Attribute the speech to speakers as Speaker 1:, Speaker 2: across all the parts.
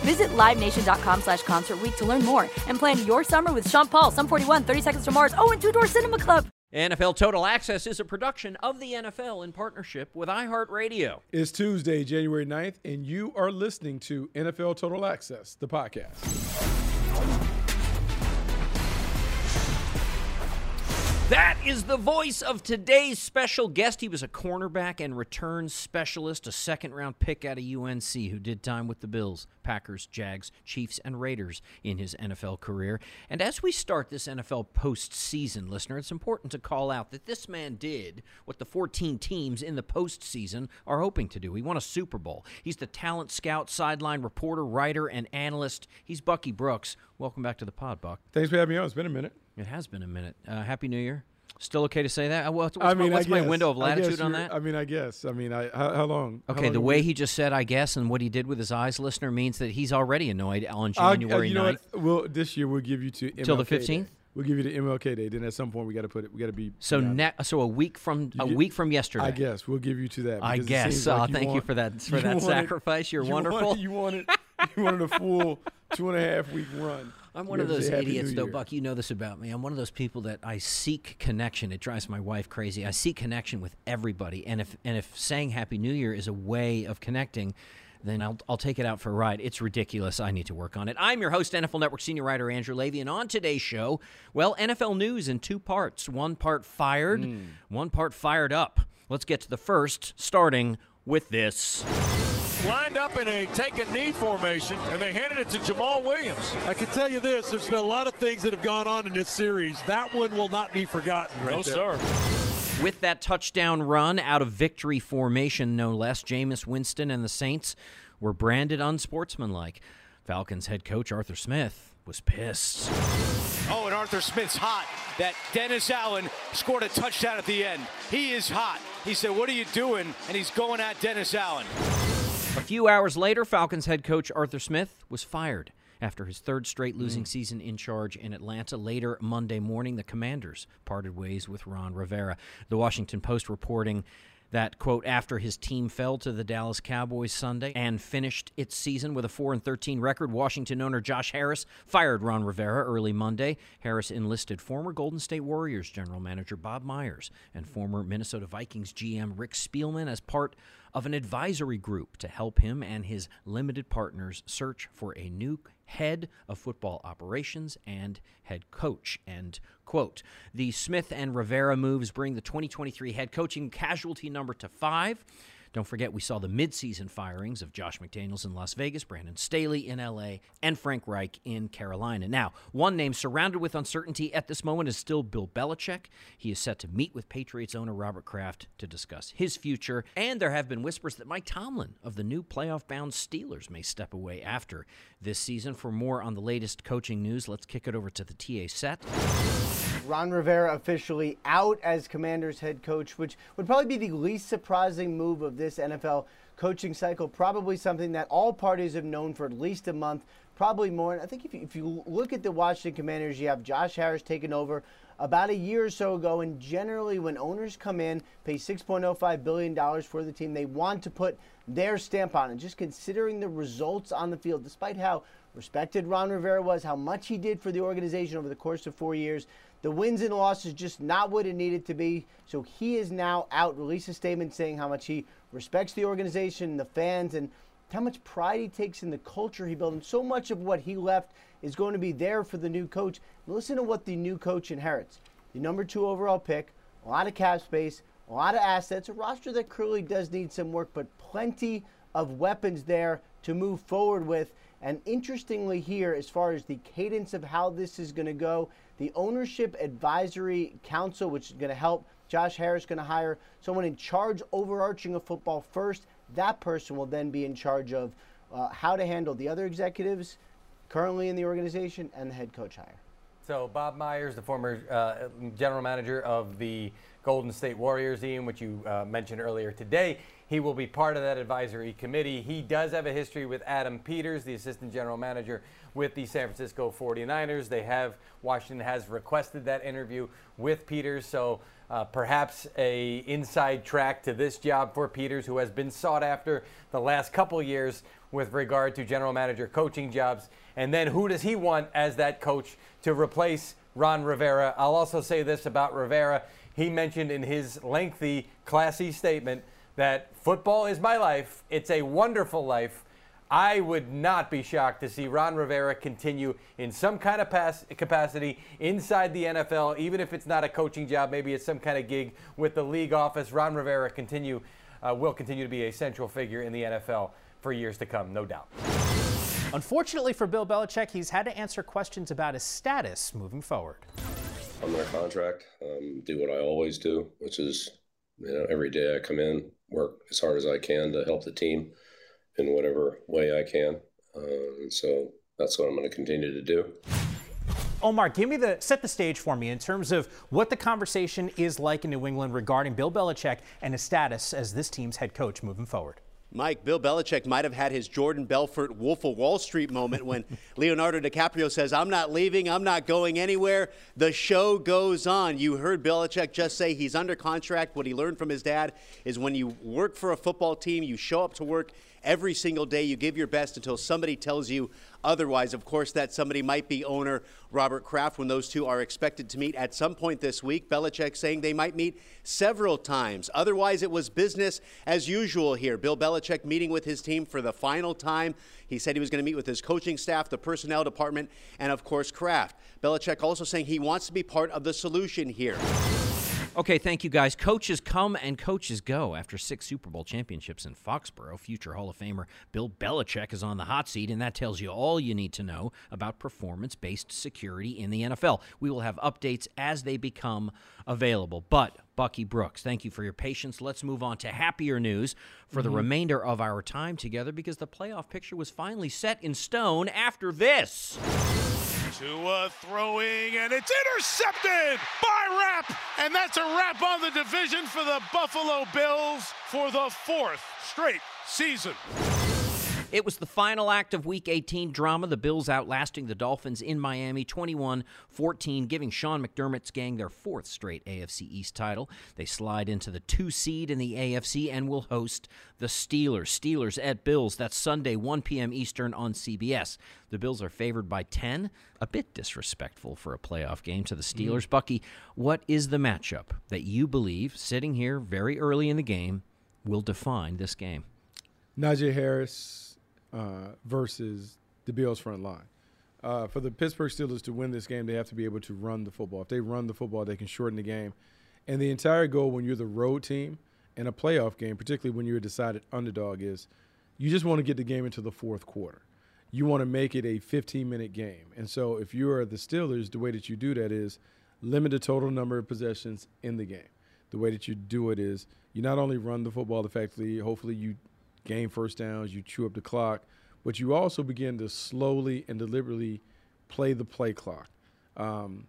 Speaker 1: Visit LiveNation.com slash Concert Week to learn more and plan your summer with Sean Paul, Sum 41, 30 Seconds to Mars, oh, and Two Door Cinema Club.
Speaker 2: NFL Total Access is a production of the NFL in partnership with iHeartRadio.
Speaker 3: It's Tuesday, January 9th, and you are listening to NFL Total Access, the podcast.
Speaker 2: That is the voice of today's special guest. He was a cornerback and return specialist, a second round pick out of UNC who did time with the Bills, Packers, Jags, Chiefs, and Raiders in his NFL career. And as we start this NFL postseason, listener, it's important to call out that this man did what the 14 teams in the postseason are hoping to do. He won a Super Bowl. He's the talent scout, sideline reporter, writer, and analyst. He's Bucky Brooks. Welcome back to the pod, Buck.
Speaker 3: Thanks for having me on. It's been a minute.
Speaker 2: It has been a minute. Uh, Happy New Year. Still okay to say that? Uh, What's,
Speaker 3: I mean,
Speaker 2: my, what's
Speaker 3: I
Speaker 2: my window of
Speaker 3: I
Speaker 2: latitude on that?
Speaker 3: I mean, I guess. I mean, I how, how long? how
Speaker 2: Okay,
Speaker 3: long
Speaker 2: the way
Speaker 3: we-
Speaker 2: he just said, I guess, and what he did with his eyes, listener, means that he's already annoyed on
Speaker 3: uh,
Speaker 2: January
Speaker 3: you know
Speaker 2: 9th.
Speaker 3: what? Well, this year we'll give you to
Speaker 2: Till the
Speaker 3: MLK Day.
Speaker 2: 15th?
Speaker 3: We'll give you the MLK Day. Then at some point we got to put it. We got to be.
Speaker 2: So ne- so a week from a
Speaker 3: get-
Speaker 2: week from yesterday.
Speaker 3: I guess we'll give you to that.
Speaker 2: I guess. Uh,
Speaker 3: like
Speaker 2: thank you for that- for that sacrifice. You're
Speaker 3: you
Speaker 2: wonderful.
Speaker 3: Wanted, you wanted you wanted a full two and a half week run.
Speaker 2: I'm
Speaker 3: You
Speaker 2: one of those idiots, though, Buck. You know this about me. I'm one of those people that I seek connection. It drives my wife crazy. I seek connection with everybody, and if and if saying Happy New Year is a way of connecting, then I'll, I'll take it out for a ride. It's ridiculous. I need to work on it. I'm your host, NFL Network senior writer Andrew Levy, and on today's show, well, NFL news in two parts. One part fired,
Speaker 3: Hmm.
Speaker 2: one part fired up. Let's get to the first, starting with this.
Speaker 4: Lined up in a take a knee formation, and they handed it to Jamaal Williams. I can tell you this: there's been a lot of things that have gone on in this series. That one will not be forgotten. Right
Speaker 5: No,
Speaker 4: there.
Speaker 5: sir.
Speaker 2: With that touchdown run out of victory formation, no less, Jameis Winston and the Saints were branded unsportsmanlike. Falcons head coach Arthur Smith was pissed.
Speaker 6: Oh, and Arthur Smith's hot. That Dennis Allen scored a touchdown at the end. He is hot. He said, What are you doing? And he's going at Dennis Allen.
Speaker 2: A few hours later, Falcons head coach Arthur Smith was fired after his third straight hmm. losing season in charge in Atlanta. Later Monday morning, the Commanders parted ways with Ron Rivera. The Washington Post reporting that quote after his team fell to the Dallas Cowboys Sunday and finished its season with a 4 and 13 record, Washington owner Josh Harris fired Ron Rivera early Monday. Harris enlisted former Golden State Warriors general manager Bob Myers and former Minnesota Vikings GM Rick Spielman as part of an advisory group to help him and his limited partners search for a new head of football operations and head coach. End quote. The Smith and Rivera moves bring the 2023 head coaching casualty number to five. Don't forget, we saw the midseason firings of Josh McDaniels in Las Vegas, Brandon Staley in LA, and Frank Reich in Carolina. Now, one name surrounded with uncertainty at this moment is still Bill Belichick. He is set to meet with Patriots owner Robert Kraft to discuss his future. And there have been whispers that Mike Tomlin of the new playoff bound Steelers may step away after this season. For more on the latest coaching news, let's kick it over to the TA set.
Speaker 7: Ron Rivera officially out as Commanders head coach, which would probably be the least surprising move of this NFL coaching cycle. Probably something that all parties have known for at least a month, probably more. And I think if you, if you look at the Washington Commanders, you have Josh Harris taking over about a year or so ago. And generally, when owners come in, pay $6.05 billion for the team, they want to put their stamp on it. Just considering the results on the field, despite how respected Ron Rivera was, how much he did for the organization over the course of four years, the wins and losses just not what it needed to be. So he is now out, released a statement saying how much he respects the organization, the fans, and how much pride he takes in the culture he built. And so much of what he left is going to be there for the new coach. Listen to what the new coach inherits the number two overall pick, a lot of cap space, a lot of assets, a roster that clearly does need some work, but plenty of weapons there to move forward with. And interestingly, here, as far as the cadence of how this is going to go, the Ownership Advisory Council, which is going to help Josh Harris, going to hire someone in charge, overarching of football first. That person will then be in charge of uh, how to handle the other executives currently in the organization and the head coach hire.
Speaker 5: So Bob Myers, the former uh, general manager of the Golden State Warriors, Ian, which you uh, mentioned earlier today, he will be part of that advisory committee. He does have a history with Adam Peters, the assistant general manager with the San Francisco 49ers. They have Washington has requested that interview with Peters, so uh, perhaps a inside track to this job for Peters, who has been sought after the last couple years with regard to general manager coaching jobs. And then who does he want as that coach to replace Ron Rivera? I'll also say this about Rivera. He mentioned in his lengthy, classy statement that football is my life. It's a wonderful life. I would not be shocked to see Ron Rivera continue in some kind of pass, capacity inside the NFL, even if it's not a coaching job. Maybe it's some kind of gig with the league office. Ron Rivera continue uh, will continue to be a central figure in the NFL for years to come, no doubt.
Speaker 8: Unfortunately for Bill Belichick, he's had to answer questions about his status moving forward.
Speaker 9: I'm under contract, um, do what I always do, which is, you know, every day I come in, work as hard as I can to help the team in whatever way I can. Uh, so that's what I'm going to continue to do.
Speaker 8: Omar, give me the set the stage for me in terms of what the conversation is like in New England regarding Bill Belichick and his status as this team's head coach moving forward.
Speaker 10: Mike, Bill Belichick might have had his Jordan Belfort Wolf of Wall Street moment when Leonardo DiCaprio says, I'm not leaving, I'm not going anywhere. The show goes on. You heard Belichick just say he's under contract. What he learned from his dad is when you work for a football team, you show up to work every single day. You give your best until somebody tells you otherwise. Of course, that somebody might be owner Robert Kraft when those two are expected to meet at some point this week. Belichick saying they might meet several times. Otherwise, it was business as usual here. Bill Belichick meeting with his team for the final time. He said he was going to meet with his coaching staff, the personnel department, and of course, Kraft. Belichick also saying he wants to be part of the solution here.
Speaker 2: Okay, thank you guys. Coaches come and coaches go. After six Super Bowl championships in Foxborough, future Hall of Famer Bill Belichick is on the hot seat, and that tells you all you need to know about performance based security in the NFL. We will have updates as they become available. But, Bucky Brooks, thank you for your patience. Let's move on to happier news for the
Speaker 11: Mhm.
Speaker 2: remainder of our time together because the playoff picture was finally set in stone after this.
Speaker 4: Tua throwing, and it's intercepted by Rapp. And that's a wrap on the division for the Buffalo Bills for the fourth straight season.
Speaker 2: It was the final act of Week 18 drama, the Bills outlasting the Dolphins in Miami 21 14, giving Sean McDermott's gang their fourth straight AFC East title. They slide into the two seed in the AFC and will host the Steelers. Steelers at Bills, that's Sunday, 1 p.m. Eastern on CBS. The Bills are favored by 10, a bit disrespectful for a playoff game to the mm. Steelers. Bucky, what is the matchup that you believe, sitting here very early in the game, will define this game?
Speaker 3: Najee Harris uh, versus the Bills front line. Uh, for the Pittsburgh Steelers to win this game, they have to be able to run the football. If they run the football, they can shorten the game. And the entire goal when you're the road team in a playoff game, particularly when you're a decided underdog, is you just want to get the game into the fourth quarter. You want to make it a 15 minute game. And so if you are the Steelers, the way that you do that is limit the total number of possessions in the game. The way that you do it is you not only run the football effectively, hopefully you gain first downs, you chew up the clock, but you also begin to slowly and deliberately play the play clock. Um,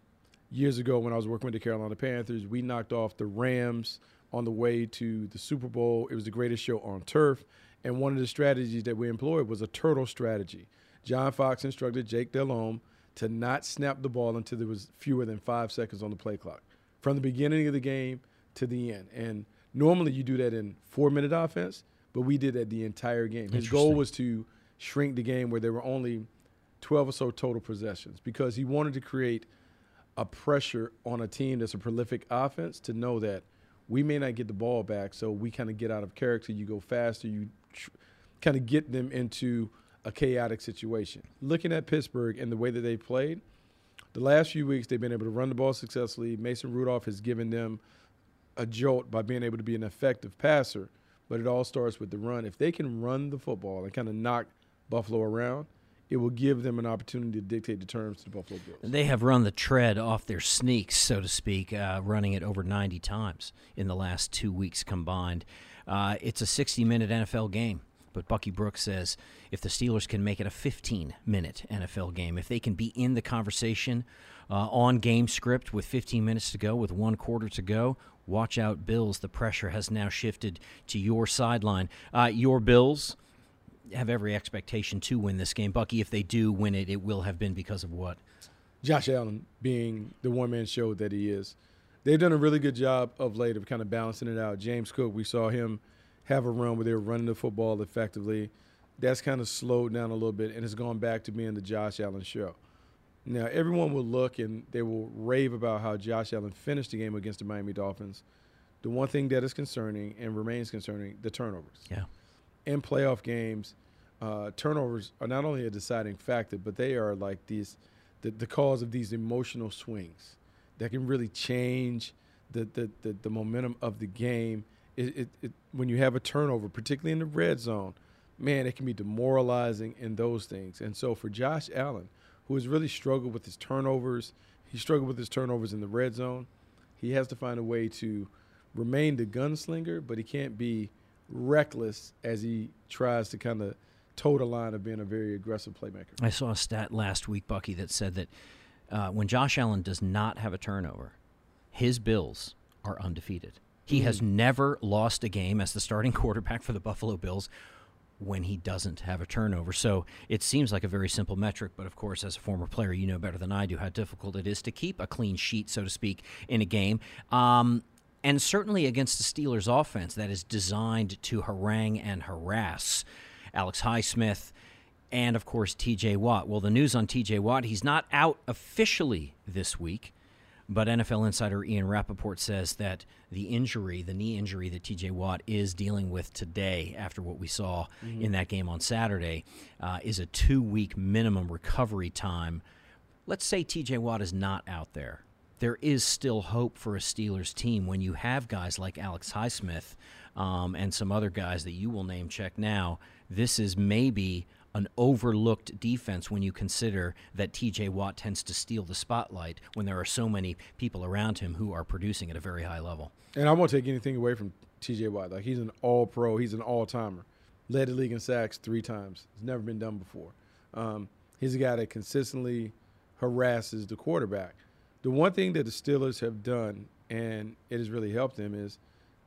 Speaker 3: years ago, when I was working with the Carolina Panthers, we knocked off the Rams on the way to the Super Bowl. It was the greatest show on turf. And one of the strategies that we employed was a turtle strategy. John Fox instructed Jake Delhomme to not snap the ball until there was fewer than five seconds on the play clock from the beginning of the game to the end. And normally you do that in four minute offense, but we did that the entire game. His goal was to shrink the game where there were only 12 or so total possessions because he wanted to create a pressure on a team that's a prolific offense to know that we may not get the ball back, so we kind of get out of character. You go faster, you tr- kind of get them into a chaotic situation. Looking at Pittsburgh and the way that they played, the last few weeks they've been able to run the ball successfully. Mason Rudolph has given them a jolt by being able to be an effective passer, but it all starts with the run. If they can run the football and kind of knock Buffalo around, it will give them an opportunity to dictate the terms to the Buffalo Bills.
Speaker 2: And they have run the tread off their sneaks, so to speak, uh, running it over 90 times in the last two weeks combined. Uh, it's a 60 minute NFL game. But Bucky Brooks says if the Steelers can make it a 15 minute NFL game, if they can be in the conversation uh, on game script with 15 minutes to go, with one quarter to go, watch out, Bills. The pressure has now shifted to your sideline. Uh, your Bills have every expectation to win this game. Bucky, if they do win it, it will have been because of what?
Speaker 3: Josh Allen being the one man show that he is. They've done a really good job of late of kind of balancing it out. James Cook, we saw him have a run where they were running the football effectively. That's kind of slowed down a little bit and it's gone back to being the Josh Allen show. Now, everyone will look and they will rave about how Josh Allen finished the game against the Miami Dolphins. The one thing that is concerning and remains concerning the turnovers.
Speaker 2: Yeah.
Speaker 3: In playoff games, uh, turnovers are not only a deciding factor, but they are like these the, the cause of these emotional swings that can really change the, the, the, the momentum of the game. It, it, it, when you have a turnover, particularly in the red zone, man, it can be demoralizing in those things. And so for Josh Allen, who has really struggled with his turnovers, he struggled with his turnovers in the red zone. He has to find a way to remain the gunslinger, but he can't be reckless as he tries to kind of toe the line of being a very aggressive playmaker.
Speaker 2: I saw a stat last week, Bucky, that said that uh, when Josh Allen does not have a turnover, his Bills are undefeated. He mm. has never lost a game as the starting quarterback for the Buffalo Bills when he doesn't have a turnover. So it seems like a very simple metric, but of course, as a former player, you know better than I do how difficult it is to keep a clean sheet, so to speak, in a game. Um, and certainly against the Steelers' offense that is designed to harangue and harass. Alex Highsmith, and of course TJ Watt. Well, the news on TJ Watt, he's not out officially this week, but NFL insider Ian Rapoport says that the injury, the knee injury that TJ Watt is dealing with today after what we saw mm-hmm. in that game on Saturday, uh, is a two week minimum recovery time. Let's say TJ Watt is not out there. There is still hope for a Steelers team when you have guys like Alex Highsmith um, and some other guys that you will name check now this is maybe an overlooked defense when you consider that TJ Watt tends to steal the spotlight when there are so many people around him who are producing at a very high level.
Speaker 3: And I won't take anything away from TJ Watt. Like he's an all pro, he's an all timer. Led the league in sacks three times. It's never been done before. Um, he's a guy that consistently harasses the quarterback. The one thing that the Steelers have done, and it has really helped them, is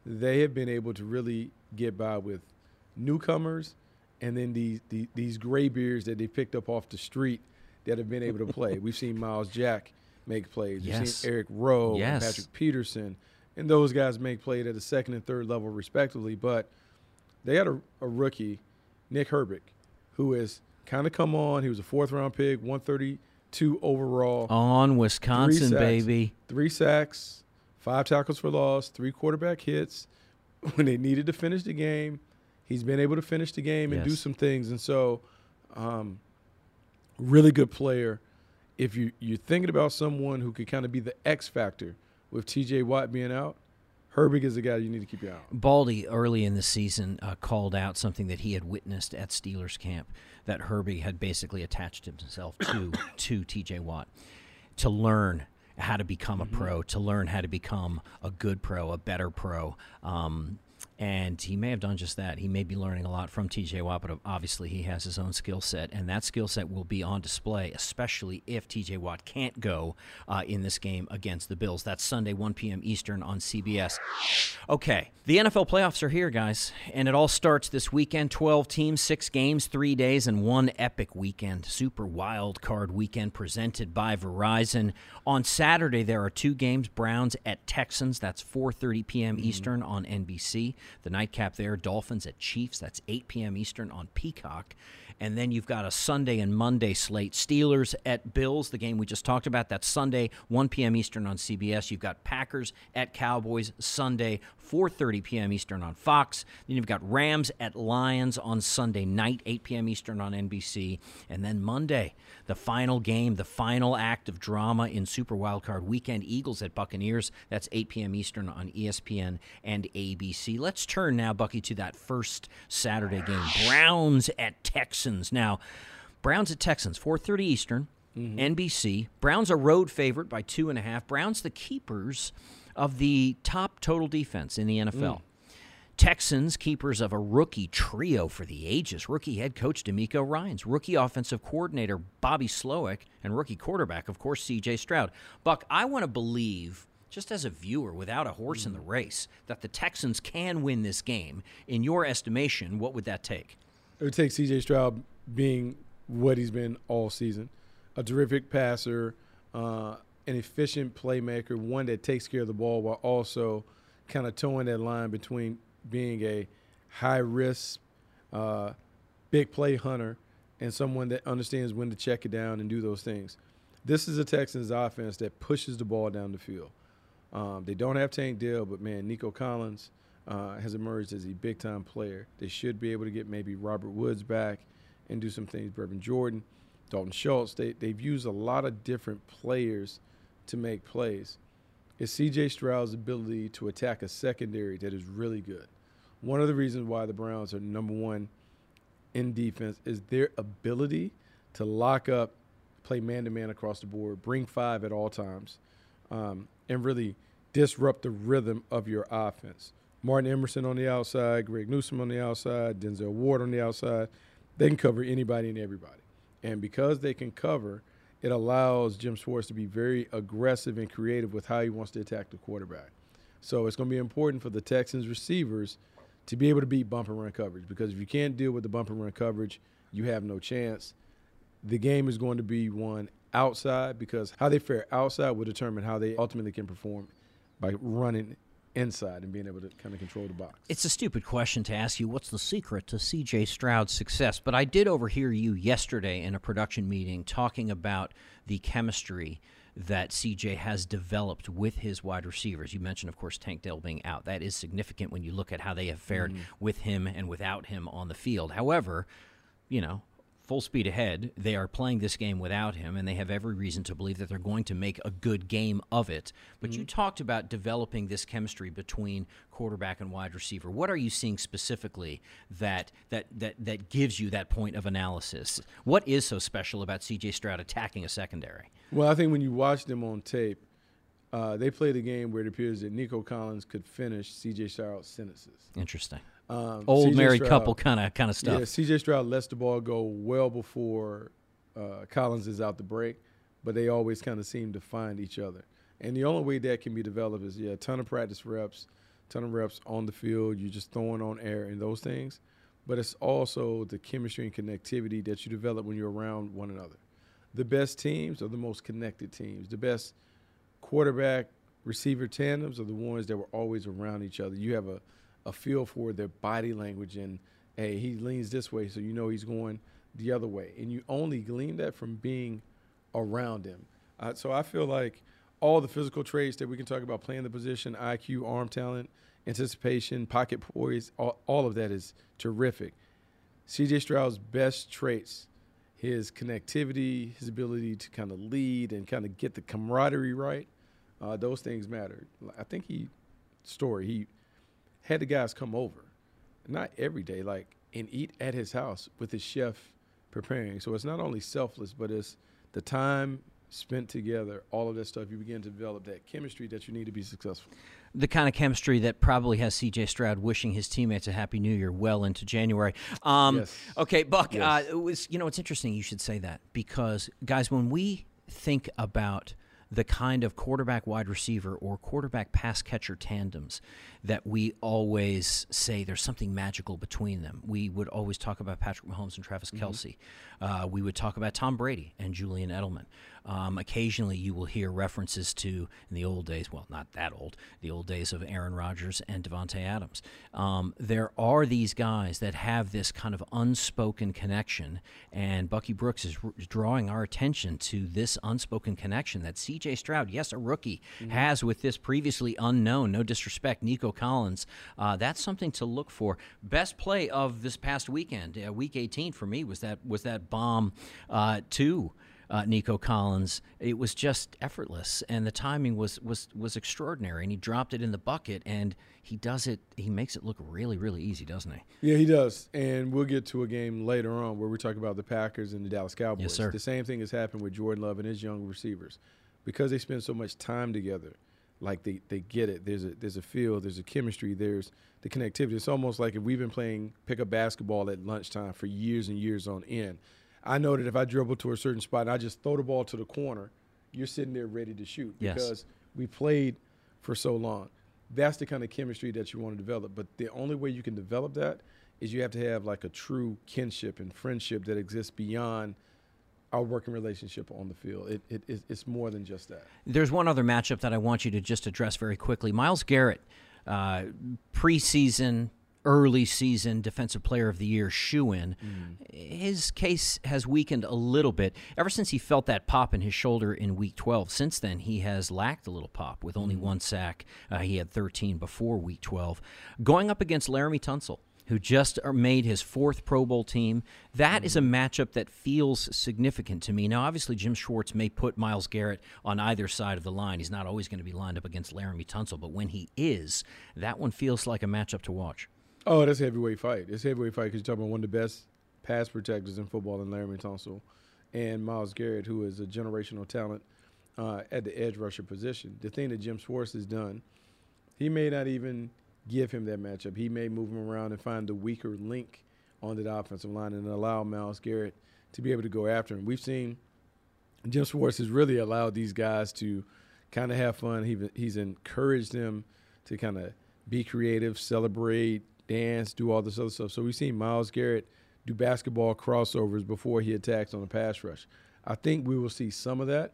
Speaker 3: they have been able to really get by with newcomers and then these these, these graybeards that they picked up off the street that have been able to play. We've seen Myles Jack make plays. We've
Speaker 2: yes.
Speaker 3: seen Eric Rowe,
Speaker 2: yes.
Speaker 3: Patrick Peterson, and those guys make plays at the second and third level respectively. But they had a, a rookie, Nick Herbig, who has kind of come on. He was a fourth round pick, 132 overall.
Speaker 2: On Wisconsin,
Speaker 3: three sacks,
Speaker 2: baby.
Speaker 3: Three sacks, five tackles for loss, three quarterback hits when they needed to finish the game He's been able to finish the game and
Speaker 2: yes.
Speaker 3: do some things, and so um, really good player. If you you're thinking about someone who could kind of be the X factor with T.J. Watt being out, Herbig is the guy you need to keep your eye on.
Speaker 2: Baldy early in the season uh, called out something that he had witnessed at Steelers camp that Herbig had basically attached himself to to T.J. Watt to learn how to become a mm-hmm. pro, to learn how to become a good pro, a better pro. Um, And he may have done just that. He may be learning a lot from TJ Watt, but obviously he has his own skill set, and that skill set will be on display, especially if TJ Watt can't go uh, in this game against the Bills. That's Sunday, 1 p.m. Eastern on CBS. Okay, the NFL playoffs are here, guys, and it all starts this weekend 12 teams, six games, three days, and one epic weekend. Super wild card weekend presented by Verizon. On Saturday, there are two games Browns at Texans. That's 4.30 p.m.
Speaker 3: Mm-hmm.
Speaker 2: Eastern on NBC. The nightcap there, Dolphins at Chiefs. That's 8 p.m. Eastern on Peacock. And then you've got a Sunday and Monday slate. Steelers at Bills, the game we just talked about. That's Sunday, 1 p.m. Eastern on CBS. You've got Packers at Cowboys Sunday, 4:30 p.m. Eastern on Fox. Then you've got Rams at Lions on Sunday night, 8 p.m. Eastern on NBC. And then Monday, the final game, the final act of drama in Super Wildcard Weekend. Eagles at Buccaneers. That's 8 p.m. Eastern on ESPN and ABC. Let's turn now, Bucky, to that first Saturday game. Browns at Texans. Now, Browns at Texans, 4:30 Eastern, mm-hmm. NBC. Browns a road favorite by two and a half. Browns the keepers of the top total defense in the NFL. Mm. Texans, keepers of a rookie trio for the ages. Rookie head coach DeMeco Ryans, rookie offensive coordinator Bobby Slowik, and rookie quarterback, of course, C.J. Stroud. Buck, I want to believe, just as a viewer without a horse in mm. the race, that the Texans can win this game. In your estimation, what would that take?
Speaker 3: It would take C.J. Stroud being what he's been all season, a terrific passer, uh, an efficient playmaker, one that takes care of the ball while also kind of towing that line between being a high risk, uh, big play hunter and someone that understands when to check it down and do those things. This is a Texans offense that pushes the ball down the field. Um, they don't have Tank Dell, but man, Nico Collins uh, has emerged as a big time player. They should be able to get maybe Robert Woods back and do some things. Brevin Jordan, Dalton Schultz. They, they've used a lot of different players to make plays. It's CJ Stroud's ability to attack a secondary that is really good. One of the reasons why the Browns are number one in defense is their ability to lock up, play man to man across the board, bring five at all times, um, and really disrupt the rhythm of your offense. Martin Emerson on the outside, Greg Newsom on the outside, Denzel Ward on the outside. They can cover anybody and everybody. And because they can cover, it allows Jim Schwartz to be very aggressive and creative with how he wants to attack the quarterback. So it's going to be important for the Texans receivers to be able to beat bump and run coverage because if you can't deal with the bump and run coverage, you have no chance. The game is going to be won outside because how they fare outside will determine how they ultimately can perform by running inside and being able to kind of control the box.
Speaker 2: It's a stupid question to ask you what's the secret to CJ Stroud's success, but I did overhear you yesterday in a production meeting talking about the chemistry that CJ has developed with his wide receivers. You mentioned, of course, Tank Dell being out. That is significant when you look at how they have fared
Speaker 3: Mhm.
Speaker 2: with him and without him on the field. However, you know, full speed ahead. They are playing this game without him, and they have every reason to believe that they're going to make a good game of it. But you talked about developing this chemistry between quarterback and wide receiver. What are you seeing specifically that that that that gives you that point of analysis? What is so special about C.J. Stroud attacking a secondary?
Speaker 3: Well, I think when you watch them on tape, uh, they played a game where it appears that Nico Collins could finish C.J. Stroud's sentences.
Speaker 2: Interesting.
Speaker 3: Um,
Speaker 2: Old married
Speaker 3: Stroud-
Speaker 2: couple kinda- kinda stuff.
Speaker 3: Yeah, C.J. Stroud lets the ball go well before uh, Collins is out the break, but they always kind of seem to find each other. And the only way that can be developed is yeah, a ton of practice reps, ton of reps on the field. You're just throwing on air and those things, but it's also the chemistry and connectivity that you develop when you're around one another. The best teams are the most connected teams. The best quarterback receiver tandems are the ones that were always around each other. You have a, a feel for their body language and hey, he leans this way, so you know he's going the other way. And you only glean that from being around him. Uh, so I feel like all the physical traits that we can talk about playing the position, IQ, arm talent, anticipation, pocket poise, all, all of that is terrific. CJ Stroud's best traits his connectivity, his ability to kind of lead and kind of get the camaraderie right. Uh, those things matter. I think he story he had the guys come over, not every day, like and eat at his house with his chef preparing. So it's not only selfless, but it's the time spent together, all of that stuff, you begin to develop that chemistry that you need to be successful.
Speaker 2: The kind of chemistry that probably has C.J. Stroud wishing his teammates a happy New Year well into January. Um,
Speaker 3: Yes.
Speaker 2: Okay, Buck.
Speaker 3: Yes.
Speaker 2: Uh, it was you know it's interesting you should say that because guys, when we think about the kind of quarterback wide receiver or quarterback pass catcher tandems that we always say there's something magical between them. We would always talk about Patrick Mahomes and Travis Kelce. Uh, we would talk about Tom Brady and Julian Edelman. Um, occasionally, you will hear references to in the old days. Well, not that old. The old days of Aaron Rodgers and Davante Adams. Um, there are these guys that have this kind of unspoken connection, and Bucky Brooks is r- drawing our attention to this unspoken connection that C.J. Stroud, yes, a rookie, has with this previously unknown. No disrespect, Nico Collins. Uh, that's something to look for. Best play of this past weekend, uh, week 18 for me, was that was that bomb uh, to uh, Nico Collins. It was just effortless, and the timing was was was extraordinary. And he dropped it in the bucket, and he does it. He makes it look really, really easy, doesn't he?
Speaker 3: Yeah, he does. And we'll get to a game later on where we talk about the Packers and the Dallas Cowboys.
Speaker 2: Yes, sir.
Speaker 3: The same thing has happened with Jordan Love and his young receivers. Because they spend so much time together, like they, they get it. There's a there's a feel, there's a chemistry, there's the connectivity. It's almost like if we've been playing pickup basketball at lunchtime for years and years on end. I know that if I dribble to a certain spot and I just throw the ball to the corner, you're sitting there ready to shoot
Speaker 2: Yes.
Speaker 3: because we played for so long. That's the kind of chemistry that you want to develop. But the only way you can develop that is you have to have like a true kinship and friendship that exists beyond our working relationship on the field. It, it, it's- it's more than just that.
Speaker 2: There's one other matchup that I want you to just address very quickly. Myles Garrett, uh, preseason, early season Defensive Player of the Year shoe in. Mm. His case has weakened a little bit ever since he felt that pop in his shoulder in Week 12. Since then, he has lacked a little pop with only mm. one sack. Uh, he had 13 before Week 12. Going up against Laremy Tunsil who just uh, made his fourth Pro Bowl team. That is a mm. matchup that feels significant to me. Now, obviously, Jim Schwartz may put Myles Garrett on either side of the line. He's not always going to be lined up against Laremy Tunsil, but when he is, that one feels like a matchup to watch.
Speaker 3: Oh, that's a heavyweight fight. It's a heavyweight fight because you're talking about one of the best pass protectors in football in Laremy Tunsil and Myles Garrett, who is a generational talent uh, at the edge rusher position. The thing that Jim Schwartz has done, he may not even give him that matchup. He may move him around and find the weaker link on the offensive line and allow Myles Garrett to be able to go after him. We've seen Jim Schwartz has really allowed these guys to kind of have fun. He, he's encouraged them to kind of be creative, celebrate, dance, do all this other stuff. So we've seen Myles Garrett do basketball crossovers before he attacks on the pass rush. I think we will see some of that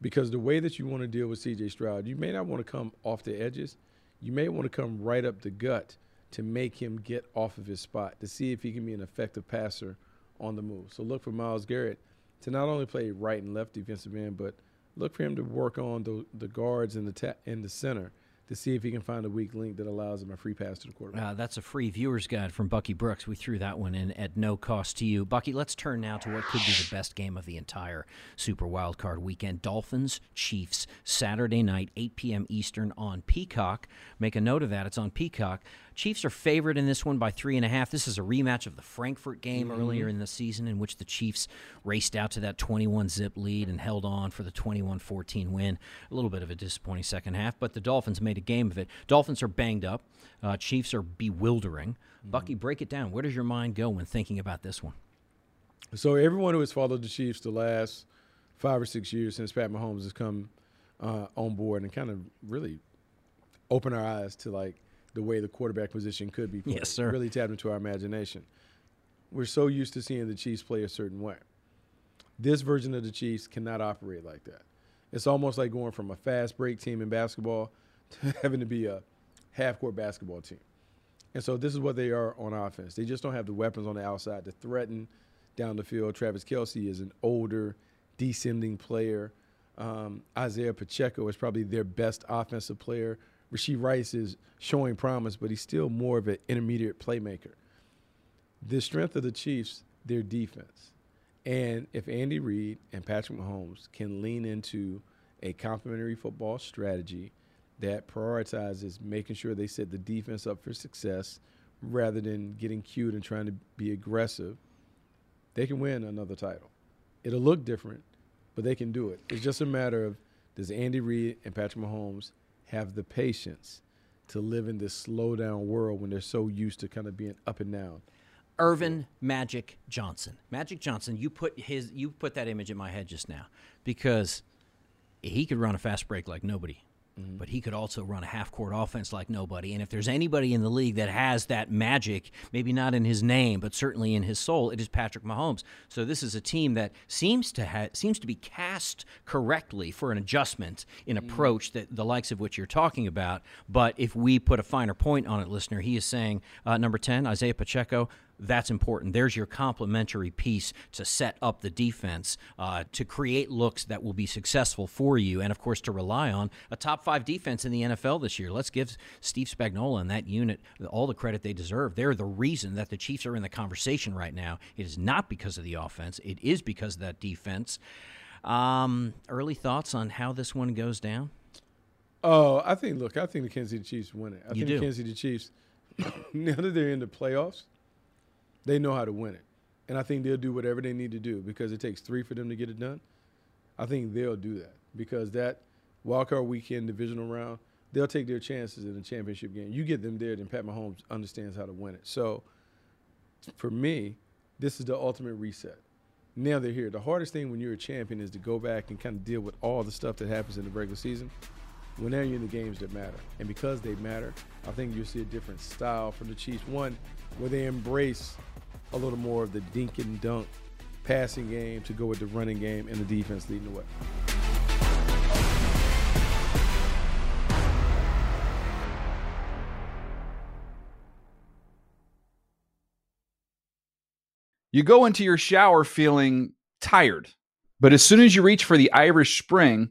Speaker 3: because the way that you want to deal with CJ Stroud, you may not want to come off the edges. You may want to come right up the gut to make him get off of his spot to see if he can be an effective passer on the move. So look for Myles Garrett to not only play right and left defensive end, but look for him to work on the, the guards in the ta- in the center to see if he can find a weak link that allows him a free pass to the quarterback.
Speaker 2: Uh, that's a free viewer's guide from Bucky Brooks. We threw that one in at no cost to you. Bucky, let's turn now to what could be the best game of the entire Super Wildcard weekend. Dolphins, Chiefs, Saturday night, 8 p.m. Eastern on Peacock. Make a note of that. It's on Peacock. Chiefs are favored in this one by three and a half. This is a rematch of the Frankfurt game
Speaker 3: Mhm.
Speaker 2: earlier in the season in which the Chiefs raced out to that 21 zip lead and held on for the 21 14 win. A little bit of a disappointing second half, but the Dolphins made a game of it. Dolphins are banged up. Uh, Chiefs are bewildering. Bucky, break it down. Where does your mind go when thinking about this one?
Speaker 3: So everyone who has followed the Chiefs the last five or six years since Pat Mahomes has come uh, on board and kind of really opened our eyes to like the way the quarterback position could be played.
Speaker 2: Yes, sir.
Speaker 3: Really tapped into our imagination. We're so used to seeing the Chiefs play a certain way. This version of the Chiefs cannot operate like that. It's almost like going from a fast break team in basketball to having to be a half court basketball team. And so this is what they are on offense. They just don't have the weapons on the outside to threaten down the field. Travis Kelce is an older, descending player. Um, Isaiah Pacheco is probably their best offensive player. Rashee Rice is showing promise, but he's still more of an intermediate playmaker. The strength of the Chiefs, their defense. And if Andy Reid and Patrick Mahomes can lean into a complementary football strategy that prioritizes making sure they set the defense up for success rather than getting cute and trying to be aggressive, they can win another title. It'll look different, but they can do it. It's just a matter of does Andy Reid and Patrick Mahomes have the patience to live in this slow down world when they're so used to kind of being up and down.
Speaker 2: Earvin Magic Johnson. Magic Johnson, you put his you put that image in my head just now because he could run a fast break like nobody. Mm-hmm. But he could also run a half court offense like nobody. And if there's anybody in the league that has that magic, maybe not in his name, but certainly in his soul, it is Patrick Mahomes. So this is a team that seems to ha- seems to be cast correctly for an adjustment in mm-hmm. approach that the likes of which you're talking about. But if we put a finer point on it, listener, he is saying uh, number ten, Isaiah Pacheco that's important. There's your complementary piece to set up the defense, uh, to create looks that will be successful for you, and of course to rely on a top five defense in the NFL this year. Let's give Steve Spagnuolo and that unit all the credit they deserve. They're the reason that the Chiefs are in the conversation right now. It is not because of the offense; it is because of that defense. Um, early thoughts on how this one goes down?
Speaker 3: Oh, I think. Look, I think the Kansas City Chiefs win it. I
Speaker 2: you
Speaker 3: think
Speaker 2: do.
Speaker 3: the Kansas City Chiefs. now that they're in the playoffs, they know how to win it. And I think they'll do whatever they need to do because it takes three for them to get it done. I think they'll do that because that wildcard weekend divisional round, they'll take their chances in a championship game. You get them there, then Pat Mahomes understands how to win it. So for me, this is the ultimate reset. Now they're here. The hardest thing when you're a champion is to go back and kind of deal with all the stuff that happens in the regular season. When they're in the games that matter. And because they matter, I think you'll see a different style from the Chiefs. One, where they embrace a little more of the dink and dunk passing game to go with the running game and the defense leading the way.
Speaker 12: You go into your shower feeling tired, but as soon as you reach for the Irish Spring,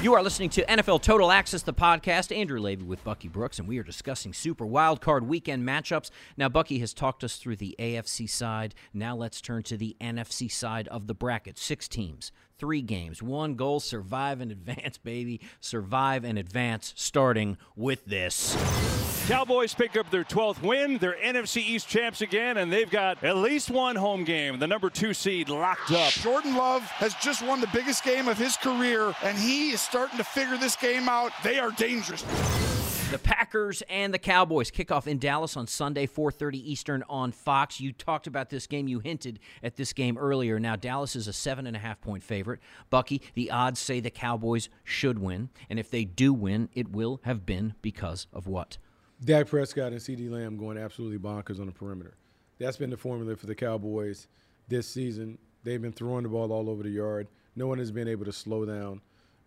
Speaker 2: You are listening to NFL Total Access, the podcast. Andrew Levy with Bucky Brooks, and we are discussing Super Wild Card Weekend matchups. Now, Bucky has talked us through the AFC side. Now, let's turn to the NFC side of the bracket. Six teams, three games, one goal, survive and advance, baby. Survive and advance, starting with this.
Speaker 4: Cowboys pick up their 12th win. They're NFC East champs again, and they've got at least one home game, the number two seed locked up.
Speaker 13: Jordan Love has just won the biggest game of his career, and he is starting to figure this game out. They are dangerous.
Speaker 2: The Packers and the Cowboys kick off in Dallas on Sunday, 4:30 Eastern on Fox. You talked about this game. You hinted at this game earlier. Now Dallas is a seven and a half point favorite. Bucky, the odds say the Cowboys should win, and if they do win, it will have been because of what?
Speaker 3: Dak Prescott and CeeDee Lamb going absolutely bonkers on the perimeter. That's been the formula for the Cowboys this season. They've been throwing the ball all over the yard. No one has been able to slow down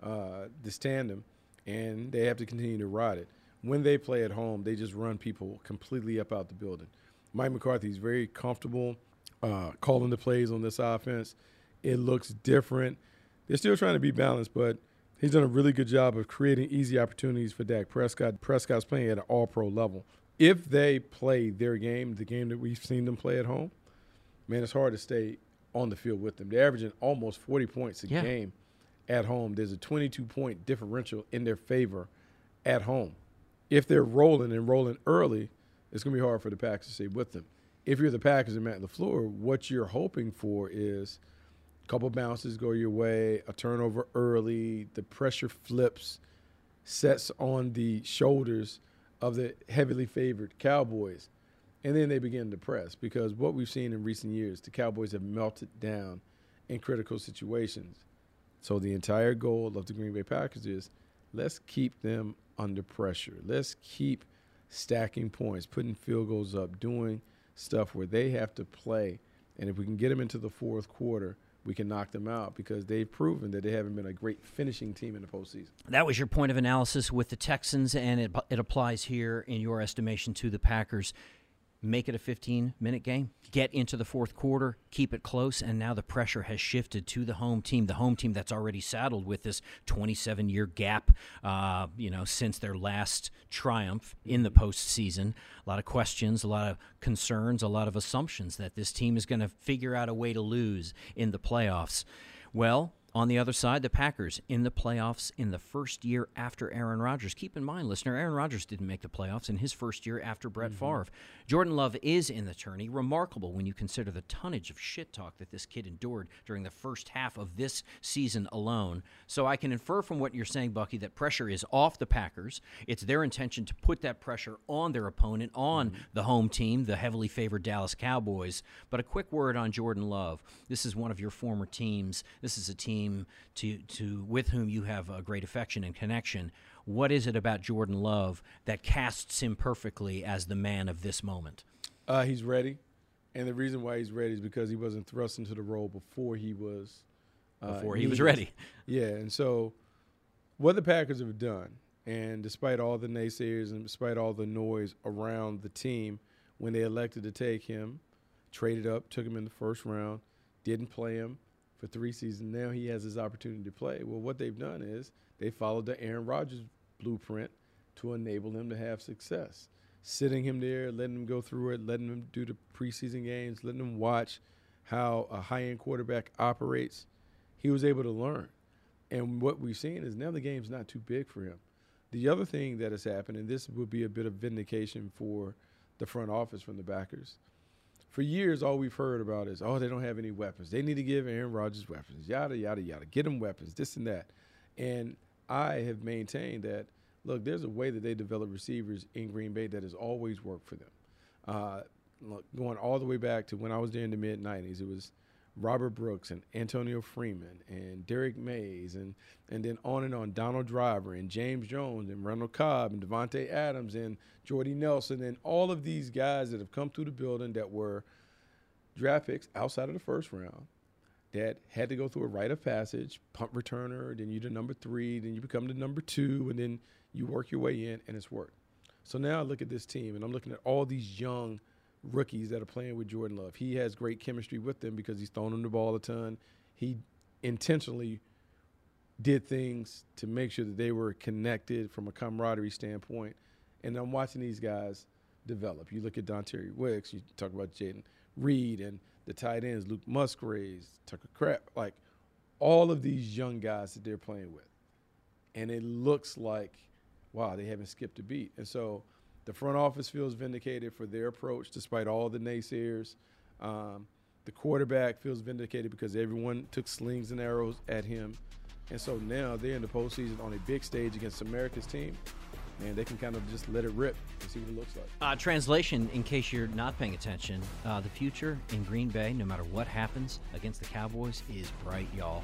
Speaker 3: uh, this tandem, and they have to continue to ride it. When they play at home, they just run people completely up out the building. Mike McCarthy is very comfortable uh, calling the plays on this offense. It looks different. They're still trying to be balanced, but he's done a really good job of creating easy opportunities for Dak Prescott. Prescott's playing at an all pro level. If they play their game, the game that we've seen them play at home, man, it's hard to stay on the field with them. They're averaging almost 40 points a
Speaker 2: Yeah.
Speaker 3: game at home. There's a 22 point differential in their favor at home. If they're rolling and rolling early, it's going to be hard for the Packers to stay with them. If you're the Packers and Matt LaFleur, what you're hoping for is couple bounces go your way, a turnover early, the pressure flips, sets on the shoulders of the heavily favored Cowboys. And then they begin to press because what we've seen in recent years, the Cowboys have melted down in critical situations. So the entire goal of the Green Bay Packers is let's keep them under pressure. Let's keep stacking points, putting field goals up, doing stuff where they have to play. And if we can get them into the fourth quarter, we can knock them out because they've proven that they haven't been a great finishing team in the postseason.
Speaker 2: That was your point of analysis with the Texans, and it, it applies here in your estimation to the Packers. Make it a 15 minute game. Get into the fourth quarter, keep it close, and now the pressure has shifted to the home team. The home team that's already saddled with this 27 year gap, uh, you know, since their last triumph in the postseason. A lot of questions, a lot of concerns, a lot of assumptions that this team is going to figure out a way to lose in the playoffs. Well, on the other side, the Packers in the playoffs in the first year after Aaron Rodgers. Keep in mind, listener, Aaron Rodgers didn't make the playoffs in his first year after Brett mm-hmm. Favre. Jordan Love is in the tourney. Remarkable when you consider the tonnage of shit talk that this kid endured during the first half of this season alone. So I can infer from what you're saying, Bucky, that pressure is off the Packers. It's their intention to put that pressure on their opponent, on mm-hmm. the home team, the heavily favored Dallas Cowboys. But a quick word on Jordan Love. This is one of your former teams. This is a team to to with whom you have a great affection and connection. What is it about Jordan Love that casts him perfectly as the man of this moment?
Speaker 3: Uh, he's ready, and the reason why he's ready is because he wasn't thrust into the role before he was uh,
Speaker 2: Before he was ready.
Speaker 3: Yeah, and so what the Packers have done, and despite all the naysayers and despite all the noise around the team, when they elected to take him, traded up, took him in the first round, didn't play him for three seasons. Now he has his opportunity to play. Well, what they've done is they followed the Aaron Rodgers blueprint to enable him to have success. Sitting him there, letting him go through it, letting him do the preseason games, letting him watch how a high end quarterback operates. He was able to learn. And what we've seen is now the game's not too big for him. The other thing that has happened, and this would be a bit of vindication for the front office from the Packers. For years, all we've heard about is, oh, they don't have any weapons. They need to give Aaron Rodgers weapons, yada, yada, yada. Get him weapons, this and that. And I have maintained that, look, there's a way that they develop receivers in Green Bay that has always worked for them. Uh, look, going all the way back to when I was there in the mid 90s, it was Robert Brooks and Antonio Freeman and Derrick Mayes and and then on and on Donald Driver and James Jones and Randall Cobb and Davante Adams and Jordy Nelson and all of these guys that have come through the building that were draft picks outside of the first round that had to go through a rite of passage, punt returner, then you're the number three, then you become the number two, and then you work your way in, and it's worked. So now I look at this team, and I'm looking at all these young rookies that are playing with Jordan Love. He has great chemistry with them because he's throwing them the ball a ton. He intentionally did things to make sure that they were connected from a camaraderie standpoint. And I'm watching these guys develop. You look at Dontayvion Wicks, you talk about Jayden Reed and the tight ends, Luke Musgraves, Tucker Kraft, like all of these young guys that they're playing with. And it looks like, wow, they haven't skipped a beat. And so the front office feels vindicated for their approach despite all the naysayers. Um, the quarterback feels vindicated because everyone took slings and arrows at him. And so now they're in the postseason on a big stage against America's team. and they can kind of just let it rip and see what it looks like.
Speaker 2: Uh, translation, in case you're not paying attention, uh, the future in Green Bay, no matter what happens against the Cowboys, is bright, y'all.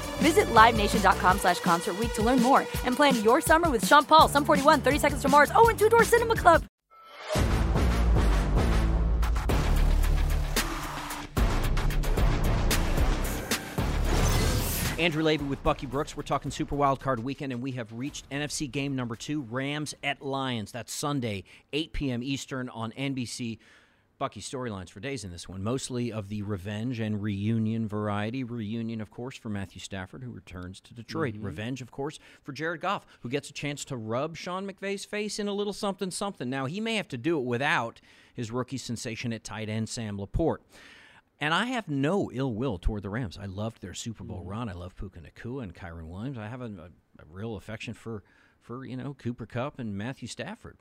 Speaker 1: Visit LiveNation.com slash Concert to learn more and plan your summer with Sean Paul, Sum 41, 30 Seconds to Mars, oh, and Two Door Cinema Club.
Speaker 2: Andrew Levy with Bucky Brooks. We're talking Super Wild Card Weekend, and we have reached NFC game number two Rams at Lions. That's Sunday, 8 p.m. Eastern on NBC. Bucky storylines for days in this one, mostly of the revenge and reunion variety. Reunion, of course, for Matthew Stafford, who returns to Detroit.
Speaker 3: Mm-hmm.
Speaker 2: Revenge, of course, for Jared Goff, who gets a chance to rub Sean McVay's face in a little something something. Now, he may have to do it without his rookie sensation at tight end, Sam LaPorta. And I have no ill will toward the Rams. I loved their Super Bowl run. I love Puka Nacua and Kyren Williams. I have a, a, a real affection for, for you know Cooper Kupp and Matthew Stafford.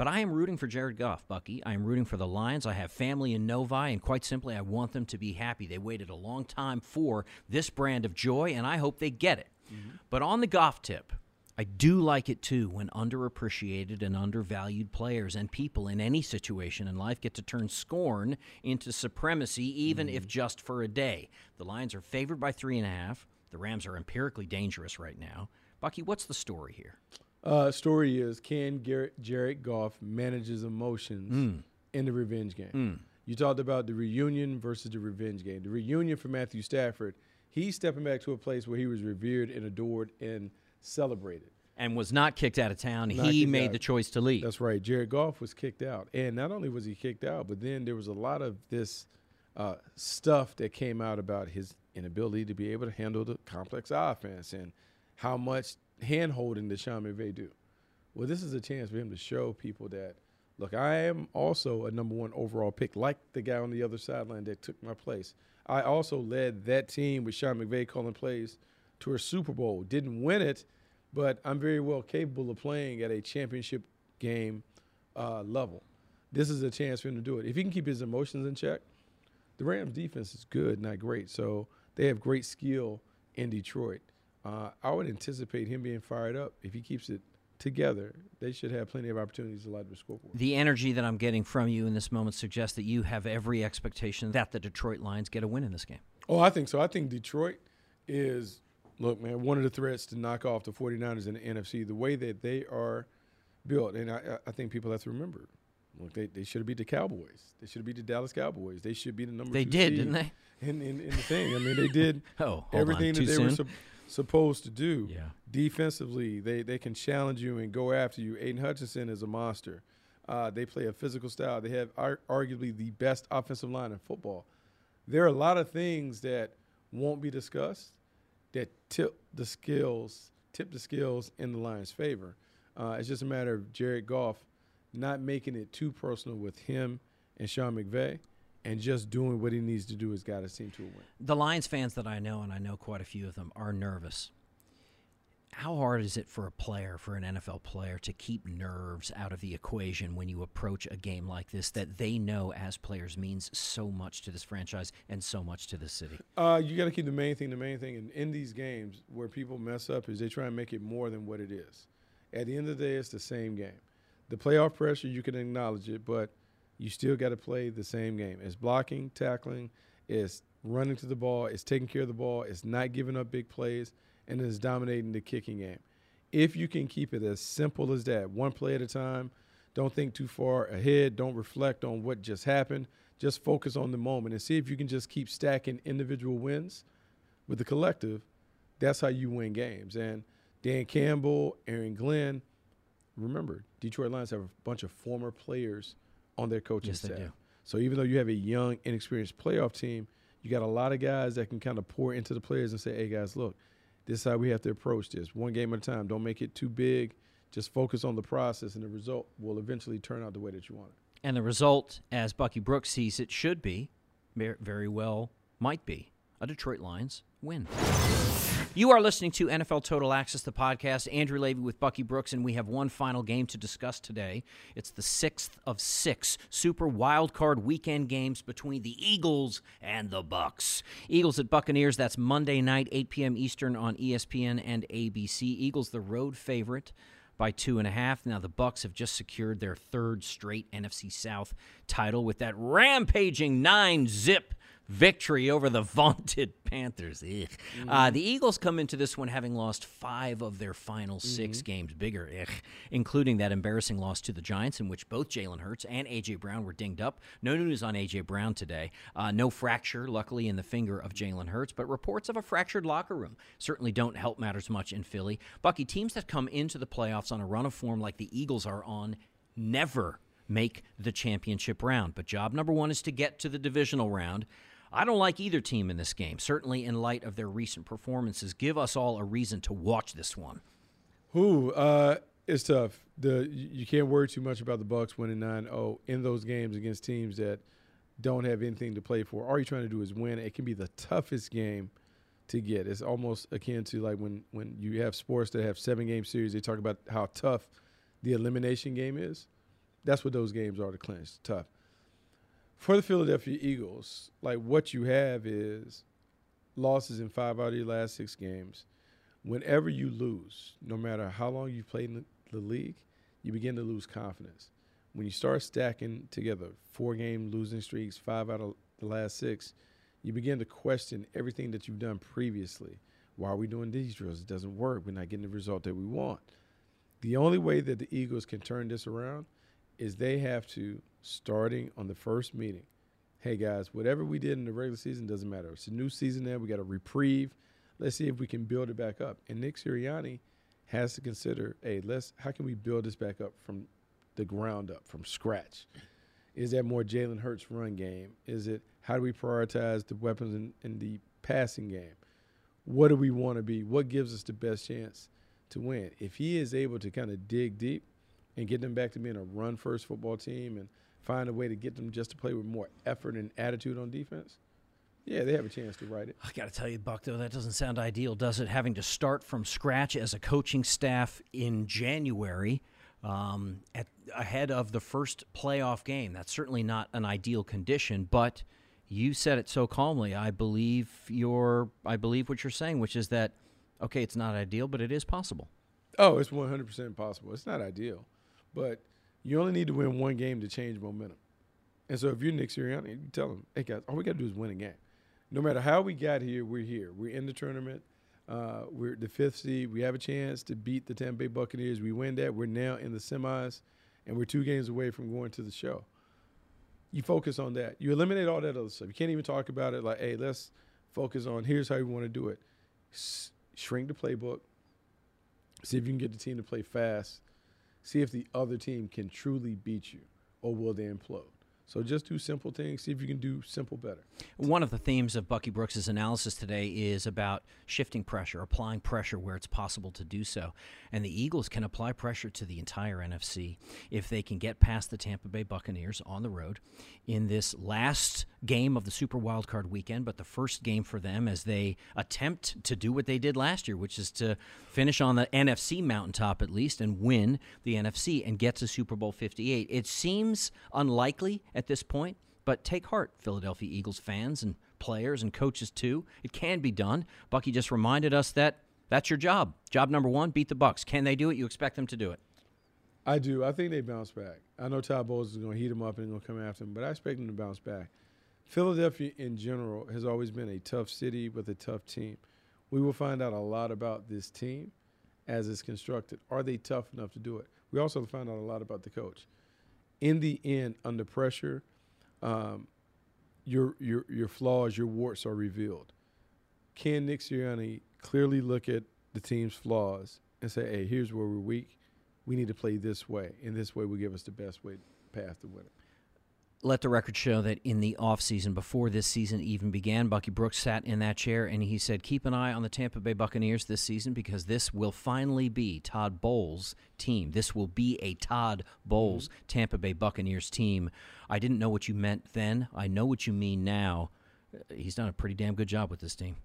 Speaker 2: But I am rooting for Jared Goff, Bucky. I am rooting for the Lions. I have family in Novi, and quite simply, I want them to be happy. They waited a long time for this brand of joy, and I hope they get it. Mm-hmm. But on the Goff tip, I do like it too when underappreciated and undervalued players and people in any situation in life get to turn scorn into supremacy, even if mm-hmm. just for a day. The Lions are favored by three and a half. The Rams are empirically dangerous right now. Bucky, what's the story here?
Speaker 3: Uh, story is can Garrett, Jared Goff manages emotions
Speaker 2: Mm.
Speaker 3: in the revenge game?
Speaker 2: Mm.
Speaker 3: You talked about the reunion versus the revenge game. The reunion for Matthew Stafford, he's stepping back to a place where he was revered and adored and celebrated.
Speaker 2: And was not kicked out of town.
Speaker 3: Not
Speaker 2: he made
Speaker 3: out.
Speaker 2: the choice to leave.
Speaker 3: That's right. Jared Goff was kicked out. And not only was he kicked out, but then there was a lot of this uh, stuff that came out about his inability to be able to handle the complex offense and how much hand holding did Sean McVay do. Well, this is a chance for him to show people that, look, I am also a number one overall pick, like the guy on the other sideline that took my place. I also led that team with Sean McVay calling plays to a Super Bowl. Didn't win it, but I'm very well capable of playing at a championship game uh, level. This is a chance for him to do it. If he can keep his emotions in check, the Rams defense is good, not great. So they have great skill in Detroit. Uh, I would anticipate him being fired up if he keeps it together. They should have plenty of opportunities to light the scoreboard.
Speaker 2: The energy that I'm getting from you in this moment suggests that you have every expectation that the Detroit Lions get a win in this game.
Speaker 3: Oh, I think so. I think Detroit is, look, man, one of the threats to knock off the 49ers in the NFC. The way that they are built, and I, I think people have to remember, look, they, they should have beat the Cowboys. They should have beat the Dallas Cowboys. They should be the number
Speaker 2: They did, didn't they?
Speaker 3: In, in, in the thing. I mean, they did
Speaker 2: Oh,
Speaker 3: everything
Speaker 2: Too
Speaker 3: that they were
Speaker 2: soon?
Speaker 3: Sup- supposed to do.
Speaker 2: Yeah.
Speaker 3: Defensively, they, they can challenge you and go after you. Aidan Hutchinson is a monster. Uh, they play a physical style. They have ar- arguably the best offensive line in football. There are a lot of things that won't be discussed that tip the skills, tip the skills in the Lions' favor. Uh, it's just a matter of Jared Goff not making it too personal with him and Sean McVay, and just doing what he needs to do has got his team to a win.
Speaker 2: The Lions fans that I know, and I know quite a few of them, are nervous. how hard is it for a player, for an NFL player, to keep nerves out of the equation when you approach a game like this that they know as players means so much to this franchise and so much to the city?
Speaker 3: Uh, you got to keep the main thing the main thing. And in these games, where people mess up is they try and make it more than what it is. At the end of the day, it's the same game. The playoff pressure, you can acknowledge it, but you still got to play the same game. It's blocking, tackling, it's running to the ball, it's taking care of the ball, it's not giving up big plays, and it's dominating the kicking game. If you can keep it as simple as that, one play at a time, don't think too far ahead, don't reflect on what just happened, just focus on the moment and see if you can just keep stacking individual wins with the collective. That's how you win games. And Dan Campbell, Aaron Glenn, remember, Detroit Lions have a bunch of former players on their coaching
Speaker 2: Yes,
Speaker 3: staff. So even though you have a young, inexperienced playoff team, you got a lot of guys that can kind of pour into the players and say, "Hey guys, look, this is how we have to approach this. One game at a time. Don't make it too big. Just focus on the process, and the result will eventually turn out the way that you want it."
Speaker 2: And the result, as Bucky Brooks sees it, should be, very well might be, a Detroit Lions win. You are listening to NFL Total Access, the podcast. Andrew Levy with Bucky Brooks, and we have one final game to discuss today. It's the sixth of six Super Wild Card Weekend games between the Eagles and the Bucks. Eagles at Buccaneers. That's Monday night, 8 p.m. Eastern on ESPN and ABC. Eagles the road favorite by two and a half. Now the Bucks have just secured their third straight NFC South title with that rampaging nine zip victory over the vaunted Panthers. Ugh. Uh, the Eagles come into this one having lost five of their final 6 games, bigger, ugh, including that embarrassing loss to the Giants, in which both Jalen Hurts and A.J. Brown were dinged up. No news on A.J. Brown today. Uh, no fracture, luckily, in the finger of Jalen Hurts, but reports of a fractured locker room certainly don't help matters much in Philly. Bucky, teams that come into the playoffs on a run of form like the Eagles are on never make the championship round. But job number one is to get to the divisional round. I don't like either team in this game, certainly in light of their recent performances. Give us all a reason to watch this one.
Speaker 3: Who? Uh, it's tough. The you can't worry too much about the Bucks winning 9-0 in those games against teams that don't have anything to play for. All you're trying to do is win. It can be the toughest game to get. It's almost akin to like when when you have sports that have seven game series. They talk about how tough the elimination game is. That's what those games are to clinch. Tough. For the Philadelphia Eagles, like what you have is losses in five out of your last six games. Whenever you lose, no matter how long you've played in the, the league, you begin to lose confidence. When you start stacking together four game losing streaks, five out of the last six, you begin to question everything that you've done previously. Why are we doing these drills? It doesn't work. We're not getting the result that we want. The only way that the Eagles can turn this around is they have to, starting on the first meeting, hey guys, whatever we did in the regular season doesn't matter. It's a new season now. We got a reprieve. Let's see if we can build it back up. And Nick Sirianni has to consider, hey, let's how can we build this back up from the ground up, from scratch? Is that more Jalen Hurts run game? Is it how do we prioritize the weapons in, in the passing game? What do we want to be? What gives us the best chance to win? If he is able to kind of dig deep and get them back to being a run first football team and find a way to get them just to play with more effort and attitude on defense, yeah, they have a chance to write it.
Speaker 2: I got to tell you, Buck, though, that doesn't sound ideal, does it? Having to start from scratch as a coaching staff in January um, at, ahead of the first playoff game. That's certainly not an ideal condition, but you said it so calmly. I believe your, I believe what you're saying, which is that, okay, it's not ideal, but it is possible.
Speaker 3: Oh, it's 100% possible. It's not ideal, but you only need to win one game to change momentum. And so if you're Nick Sirianni, you tell them, hey, guys, all we got to do is win a game. No matter how we got here, we're here. We're in the tournament. Uh, we're the fifth seed. We have a chance to beat the Tampa Bay Buccaneers. We win that. We're now in the semis, and we're two games away from going to the show. You focus on that. You eliminate all that other stuff. You can't even talk about it like, hey, let's focus on here's how we want to do it. S- shrink the playbook. See if you can get the team to play fast. See if the other team can truly beat you, or will they implode? So just do simple things. See if you can do simple better.
Speaker 2: One of the themes of Bucky Brooks' analysis today is about shifting pressure, applying pressure where it's possible to do so. And the Eagles can apply pressure to the entire NFC if they can get past the Tampa Bay Buccaneers on the road in this last game of the Super Wildcard weekend, but the first game for them as they attempt to do what they did last year, which is to finish on the NFC mountaintop at least and win the NFC and get to Super Bowl 58. It seems unlikely at this point, but take heart, Philadelphia Eagles fans and players and coaches too. It can be done. Bucky just reminded us that that's your job. Job number one: beat the Bucks. Can they do it? You expect them to do it?
Speaker 3: I do. I think they bounce back. I know Todd Bowles is going to heat them up and going to come after them, but I expect them to bounce back. Philadelphia, in general, has always been a tough city with a tough team. We will find out a lot about this team as it's constructed. Are they tough enough to do it? We also find out a lot about the coach. In the end, under pressure, um, your your your flaws, your warts are revealed. Can Nick Sirianni clearly look at the team's flaws and say, "Hey, here's where we're weak. We need to play this way, and this way will give us the best way path to win it."
Speaker 2: Let the record show that in the offseason, before this season even began, Bucky Brooks sat in that chair and he said, Keep an eye on the Tampa Bay Buccaneers this season because this will finally be Todd Bowles' team. This will be a Todd Bowles mm-hmm. Tampa Bay Buccaneers team. I didn't know what you meant then. I know what you mean now. He's done a pretty damn good job with this team.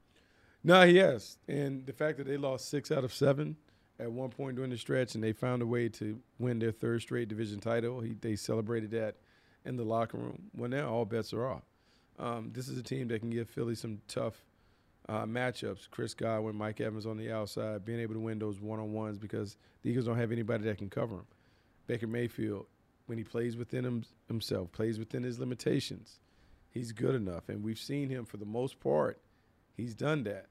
Speaker 3: No, he has. And the fact that they lost six out of seven at one point during the stretch and they found a way to win their third straight division title, he, they celebrated that in the locker room. Well, now all bets are off. Um, this is a team that can give Philly some tough uh, matchups. Chris Godwin, Mike Evans on the outside, being able to win those one on ones because the Eagles don't have anybody that can cover him. Baker Mayfield, when he plays within him, himself, plays within his limitations, he's good enough. And we've seen him for the most part, he's done that.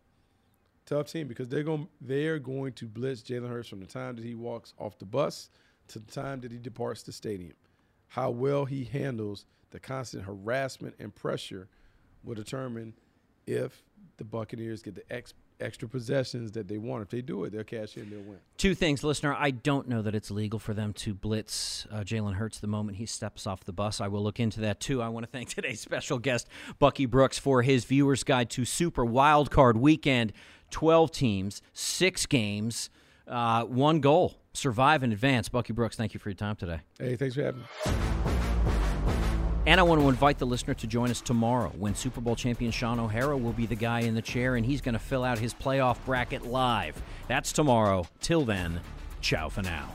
Speaker 3: Tough team because they're going they're going to blitz Jalen Hurts from the time that he walks off the bus to the time that he departs the stadium how well he handles the constant harassment and pressure will determine if the Buccaneers get the ex- extra possessions that they want. If they do it, they'll cash in, they'll win.
Speaker 2: Two things, listener. I don't know that it's legal for them to blitz uh, Jalen Hurts the moment he steps off the bus. I will look into that too. I want to thank today's special guest, Bucky Brooks, for his viewer's guide to Super Wild Card Weekend. 12 teams, six games, uh, one goal survive in advance. Bucky Brooks, thank you for your time today.
Speaker 3: Hey, thanks for having me.
Speaker 2: And I want to invite the listener to join us tomorrow when Super Bowl champion Shaun O'Hara will be the guy in the chair and he's going to fill out his playoff bracket live. That's tomorrow. Till then, ciao for now.